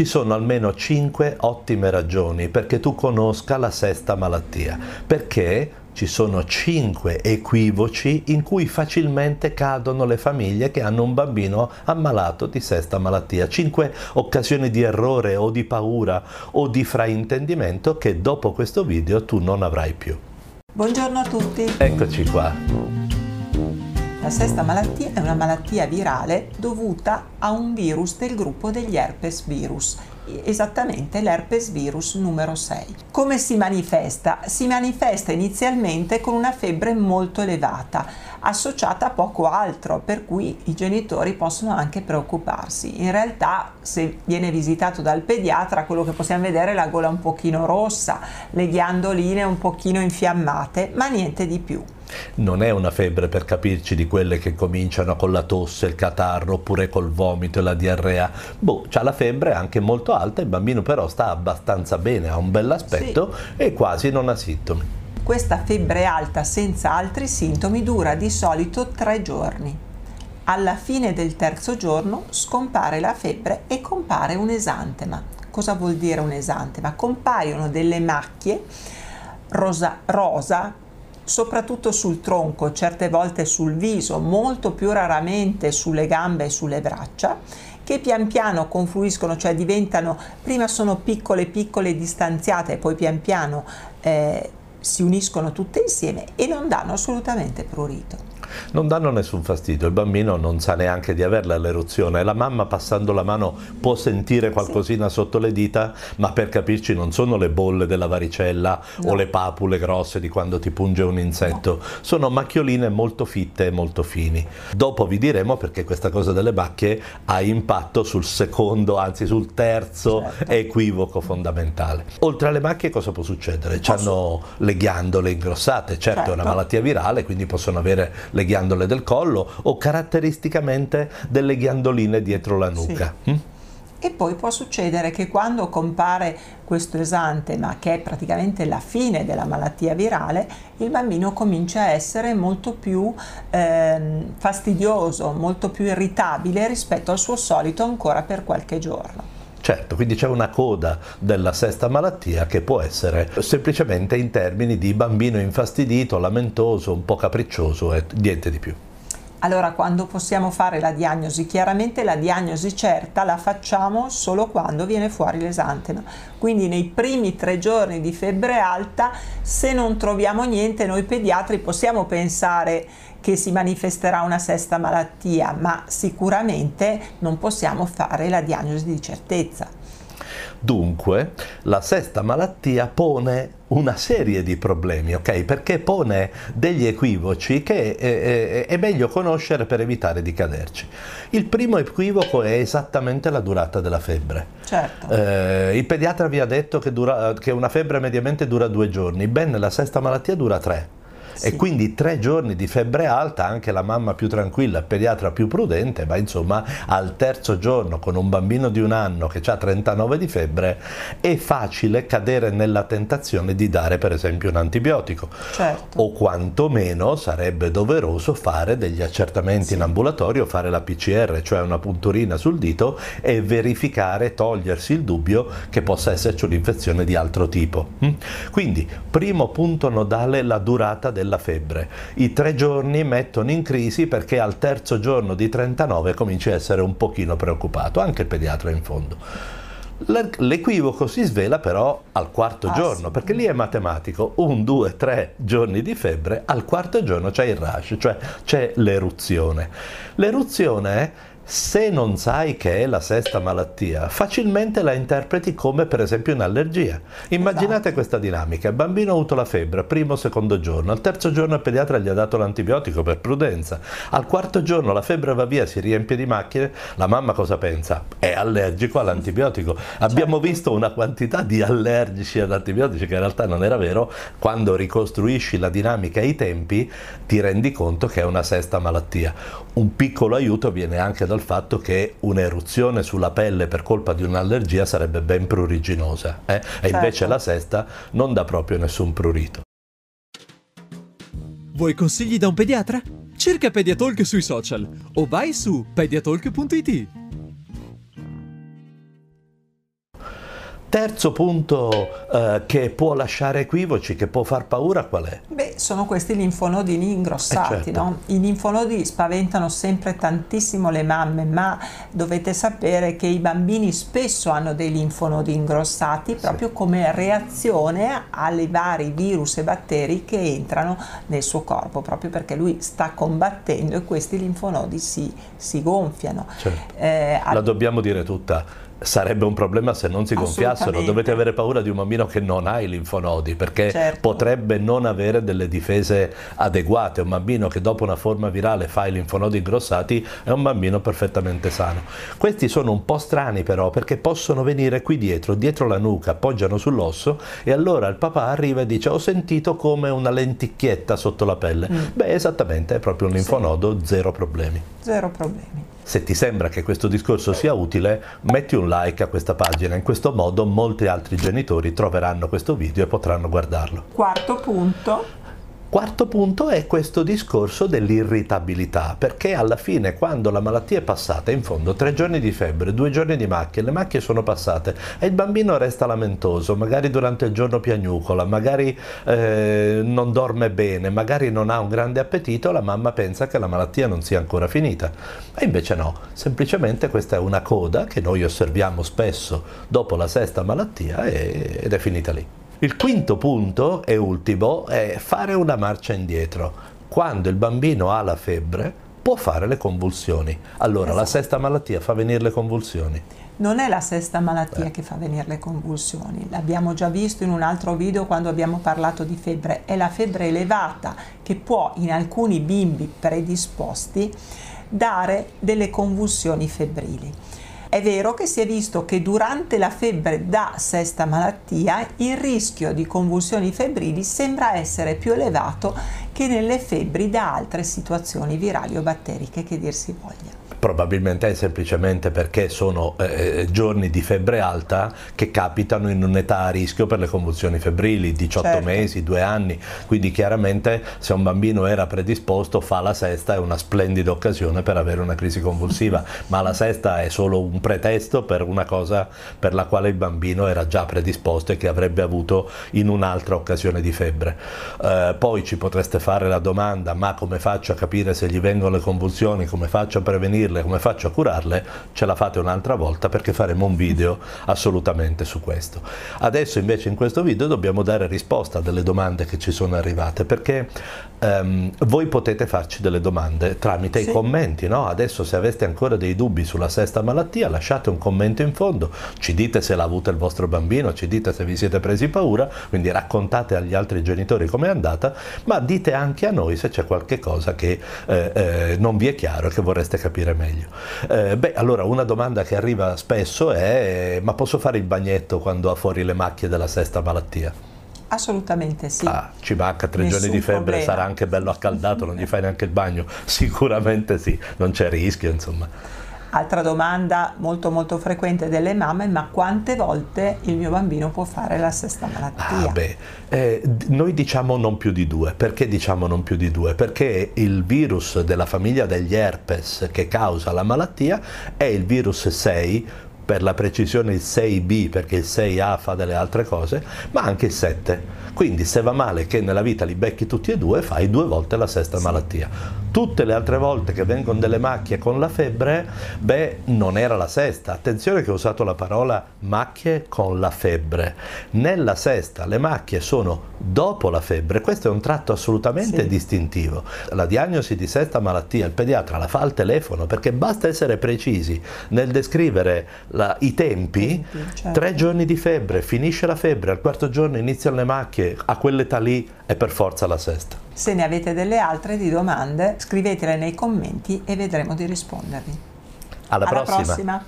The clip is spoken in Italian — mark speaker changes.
Speaker 1: ci sono almeno 5 ottime ragioni perché tu conosca la sesta malattia. Perché ci sono 5 equivoci in cui facilmente cadono le famiglie che hanno un bambino ammalato di sesta malattia. 5 occasioni di errore o di paura o di fraintendimento che dopo questo video tu non avrai più.
Speaker 2: Buongiorno a tutti.
Speaker 1: Eccoci qua.
Speaker 2: La sesta malattia è una malattia virale dovuta a un virus del gruppo degli herpes virus, esattamente l'herpes virus numero 6. Come si manifesta? Si manifesta inizialmente con una febbre molto elevata, associata a poco altro, per cui i genitori possono anche preoccuparsi. In realtà, se viene visitato dal pediatra, quello che possiamo vedere è la gola un pochino rossa, le ghiandoline un pochino infiammate, ma niente di più.
Speaker 1: Non è una febbre per capirci di quelle che cominciano con la tosse, il catarro oppure col vomito e la diarrea. Boh, c'ha la febbre anche molto alta, il bambino però sta abbastanza bene, ha un bell'aspetto sì. e quasi non ha sintomi.
Speaker 2: Questa febbre alta senza altri sintomi dura di solito tre giorni. Alla fine del terzo giorno scompare la febbre e compare un esantema. Cosa vuol dire un esantema? Compaiono delle macchie rosa, rosa soprattutto sul tronco, certe volte sul viso, molto più raramente sulle gambe e sulle braccia, che pian piano confluiscono, cioè diventano, prima sono piccole piccole distanziate poi pian piano eh, si uniscono tutte insieme e non danno assolutamente prurito
Speaker 1: non danno nessun fastidio, il bambino non sa neanche di averla l'eruzione, la mamma passando la mano può sentire qualcosina sì. sotto le dita, ma per capirci non sono le bolle della varicella no. o le papule grosse di quando ti punge un insetto, no. sono macchioline molto fitte e molto fini. Dopo vi diremo perché questa cosa delle macchie ha impatto sul secondo, anzi sul terzo certo. equivoco fondamentale. Oltre alle macchie cosa può succedere? Hanno le ghiandole ingrossate, certo, certo, è una certo. malattia virale, quindi possono avere le le ghiandole del collo o caratteristicamente delle ghiandoline dietro la nuca. Sì. Mm?
Speaker 2: E poi può succedere che quando compare questo esantema, che è praticamente la fine della malattia virale, il bambino comincia a essere molto più eh, fastidioso, molto più irritabile rispetto al suo solito ancora per qualche giorno.
Speaker 1: Certo, quindi c'è una coda della sesta malattia che può essere semplicemente in termini di bambino infastidito, lamentoso, un po' capriccioso e niente di più.
Speaker 2: Allora, quando possiamo fare la diagnosi? Chiaramente la diagnosi certa la facciamo solo quando viene fuori l'esantema. Quindi nei primi tre giorni di febbre alta, se non troviamo niente, noi pediatri possiamo pensare che si manifesterà una sesta malattia, ma sicuramente non possiamo fare la diagnosi di certezza.
Speaker 1: Dunque, la sesta malattia pone una serie di problemi, ok? Perché pone degli equivoci che è, è, è, meglio conoscere per evitare di caderci. Il primo equivoco è esattamente la durata della febbre.
Speaker 2: Certo.
Speaker 1: Eh, il pediatra vi ha detto che, dura, che una febbre mediamente dura due giorni, bene, la sesta malattia dura tre sì. e quindi tre giorni di febbre alta, anche la mamma più tranquilla, il pediatra più prudente, ma insomma al terzo giorno con un bambino di un anno che ha 39 di febbre è facile cadere nella tentazione di dare per esempio un antibiotico
Speaker 2: certo.
Speaker 1: o quantomeno sarebbe doveroso fare degli accertamenti sì. in ambulatorio, fare la PCR, cioè una punturina sul dito e verificare, togliersi il dubbio che possa esserci un'infezione di altro tipo. Mm? Quindi primo punto nodale la durata della della febbre. I tre giorni mettono in crisi perché al terzo giorno di 39 cominci a essere un pochino preoccupato, anche il pediatra in fondo. L'equivoco si svela però al quarto ah, giorno, sì. perché lì è matematico, un, due, tre giorni di febbre, al quarto giorno c'è il rash, cioè c'è l'eruzione. L'eruzione è se non sai che è la sesta malattia, facilmente la interpreti come per esempio un'allergia. Immaginate esatto. questa dinamica, il bambino ha avuto la febbre, primo o secondo giorno, al terzo giorno il pediatra gli ha dato l'antibiotico per prudenza, al quarto giorno la febbre va via, si riempie di macchine, la mamma cosa pensa? È allergico all'antibiotico. Abbiamo certo. visto una quantità di allergici ad antibiotici che in realtà non era vero, quando ricostruisci la dinamica e i tempi ti rendi conto che è una sesta malattia. Un piccolo aiuto viene anche dal dal fatto che un'eruzione sulla pelle per colpa di un'allergia sarebbe ben pruriginosa eh? e certo. invece la sesta non dà proprio nessun prurito.
Speaker 3: Vuoi consigli da un pediatra? Cerca Pediatalk sui social o vai su pediatalk.it.
Speaker 1: Terzo punto eh, che può lasciare equivoci, che può far paura, qual è?
Speaker 2: Beh, sono questi linfonodini ingrossati,
Speaker 1: Eh, certo.
Speaker 2: no? I linfonodi spaventano sempre tantissimo le mamme, ma dovete sapere che i bambini spesso hanno dei linfonodi ingrossati proprio come reazione ai vari virus e batteri che entrano nel suo corpo, proprio perché lui sta combattendo e questi linfonodi si, si gonfiano.
Speaker 1: Certo.
Speaker 2: Eh,
Speaker 1: La dobbiamo dire tutta. Sarebbe un problema se non si gonfiassero. Dovete avere paura di un bambino che non ha i linfonodi perché
Speaker 2: Certo.
Speaker 1: potrebbe non avere delle difese adeguate. Un bambino che dopo una forma virale fa i linfonodi ingrossati è un bambino perfettamente sano. Questi sono un po' strani però perché possono venire qui dietro, dietro la nuca, appoggiano sull'osso e allora il papà arriva e dice ho sentito come una lenticchietta sotto la pelle.
Speaker 2: Mm.
Speaker 1: Beh, esattamente, è proprio un linfonodo, zero problemi.
Speaker 2: zero problemi.
Speaker 1: Se ti sembra che questo discorso sia utile, metti un like a questa pagina, in questo modo molti altri genitori troveranno questo video e potranno guardarlo.
Speaker 2: Quarto punto,
Speaker 1: Quarto punto è questo discorso dell'irritabilità, perché alla fine quando la malattia è passata, in fondo tre giorni di febbre, due giorni di macchie, le macchie sono passate e il bambino resta lamentoso, magari durante il giorno piagnucola, magari eh, non dorme bene, magari non ha un grande appetito, la mamma pensa che la malattia non sia ancora finita. E invece no, semplicemente questa è una coda che noi osserviamo spesso dopo la sesta malattia ed è finita lì. Il quinto punto e ultimo è fare una marcia indietro. Quando il bambino ha la febbre può fare le convulsioni. Allora la sesta malattia fa venire le convulsioni.
Speaker 2: Non è la sesta malattia che fa venire le convulsioni, l'abbiamo già visto in un altro video quando abbiamo parlato di febbre, è la febbre elevata che può in alcuni bimbi predisposti dare delle convulsioni febbrili. È vero che si è visto che durante la febbre da sesta malattia il rischio di convulsioni febbrili sembra essere più elevato che nelle febbri da altre situazioni virali o batteriche che dir si voglia.
Speaker 1: Probabilmente è semplicemente perché sono eh, giorni di febbre alta che capitano in un'età a rischio per le convulsioni febbrili, 18
Speaker 2: Certo.
Speaker 1: mesi, 2 anni, quindi chiaramente se un bambino era predisposto fa la sesta è una splendida occasione per avere una crisi convulsiva, ma la sesta è solo un pretesto per una cosa per la quale il bambino era già predisposto e che avrebbe avuto in un'altra occasione di febbre. Eh, poi ci potreste fare la domanda, ma come faccio a capire se gli vengono le convulsioni, come faccio a prevenirle, come faccio a curarle? Ce la fate un'altra volta perché faremo un video assolutamente su questo. Adesso invece in questo video dobbiamo dare risposta a delle domande che ci sono arrivate perché ehm, voi potete farci delle domande tramite
Speaker 2: Sì.
Speaker 1: i commenti, no? Adesso se aveste ancora dei dubbi sulla sesta malattia lasciate un commento in fondo, ci dite se l'ha avuta il vostro bambino, ci dite se vi siete presi paura, quindi raccontate agli altri genitori com'è andata, ma dite anche a noi se c'è qualche cosa che eh, eh, non vi è chiaro e che vorreste capire meglio. Eh, beh, allora una domanda che arriva spesso è ma posso fare il bagnetto quando ha fuori le macchie della sesta malattia?
Speaker 2: Assolutamente sì.
Speaker 1: Ah, ci manca tre
Speaker 2: Nessun
Speaker 1: giorni di febbre,
Speaker 2: problema.
Speaker 1: sarà anche bello accaldato, non gli fai neanche il bagno? Sicuramente sì, non c'è rischio, insomma.
Speaker 2: Altra domanda molto molto frequente delle mamme, ma quante volte il mio bambino può fare la sesta malattia?
Speaker 1: Ah, beh, eh, noi diciamo non più di due. Perché diciamo non più di due? Perché il virus della famiglia degli herpes che causa la malattia è il virus 6, per la precisione il 6B perché il 6A fa delle altre cose, ma anche il 7. Quindi se va male che nella vita li becchi tutti e due, fai due volte la sesta malattia. Tutte le altre volte che vengono delle macchie con la febbre, beh, non era la sesta. Attenzione che ho usato la parola macchie con la febbre. Nella sesta le macchie sono dopo la febbre, questo è un tratto assolutamente
Speaker 2: Sì.
Speaker 1: distintivo. La diagnosi di sesta malattia il pediatra la fa al telefono perché basta essere precisi nel descrivere la- i tempi.
Speaker 2: Tempi, certo.
Speaker 1: Tre giorni di febbre, finisce la febbre, al quarto giorno iniziano le macchie, a quell'età lì è per forza la sesta.
Speaker 2: Se ne avete delle altre di domande, scrivetele nei commenti e vedremo di rispondervi.
Speaker 1: Alla
Speaker 2: Alla
Speaker 1: prossima.
Speaker 2: prossima.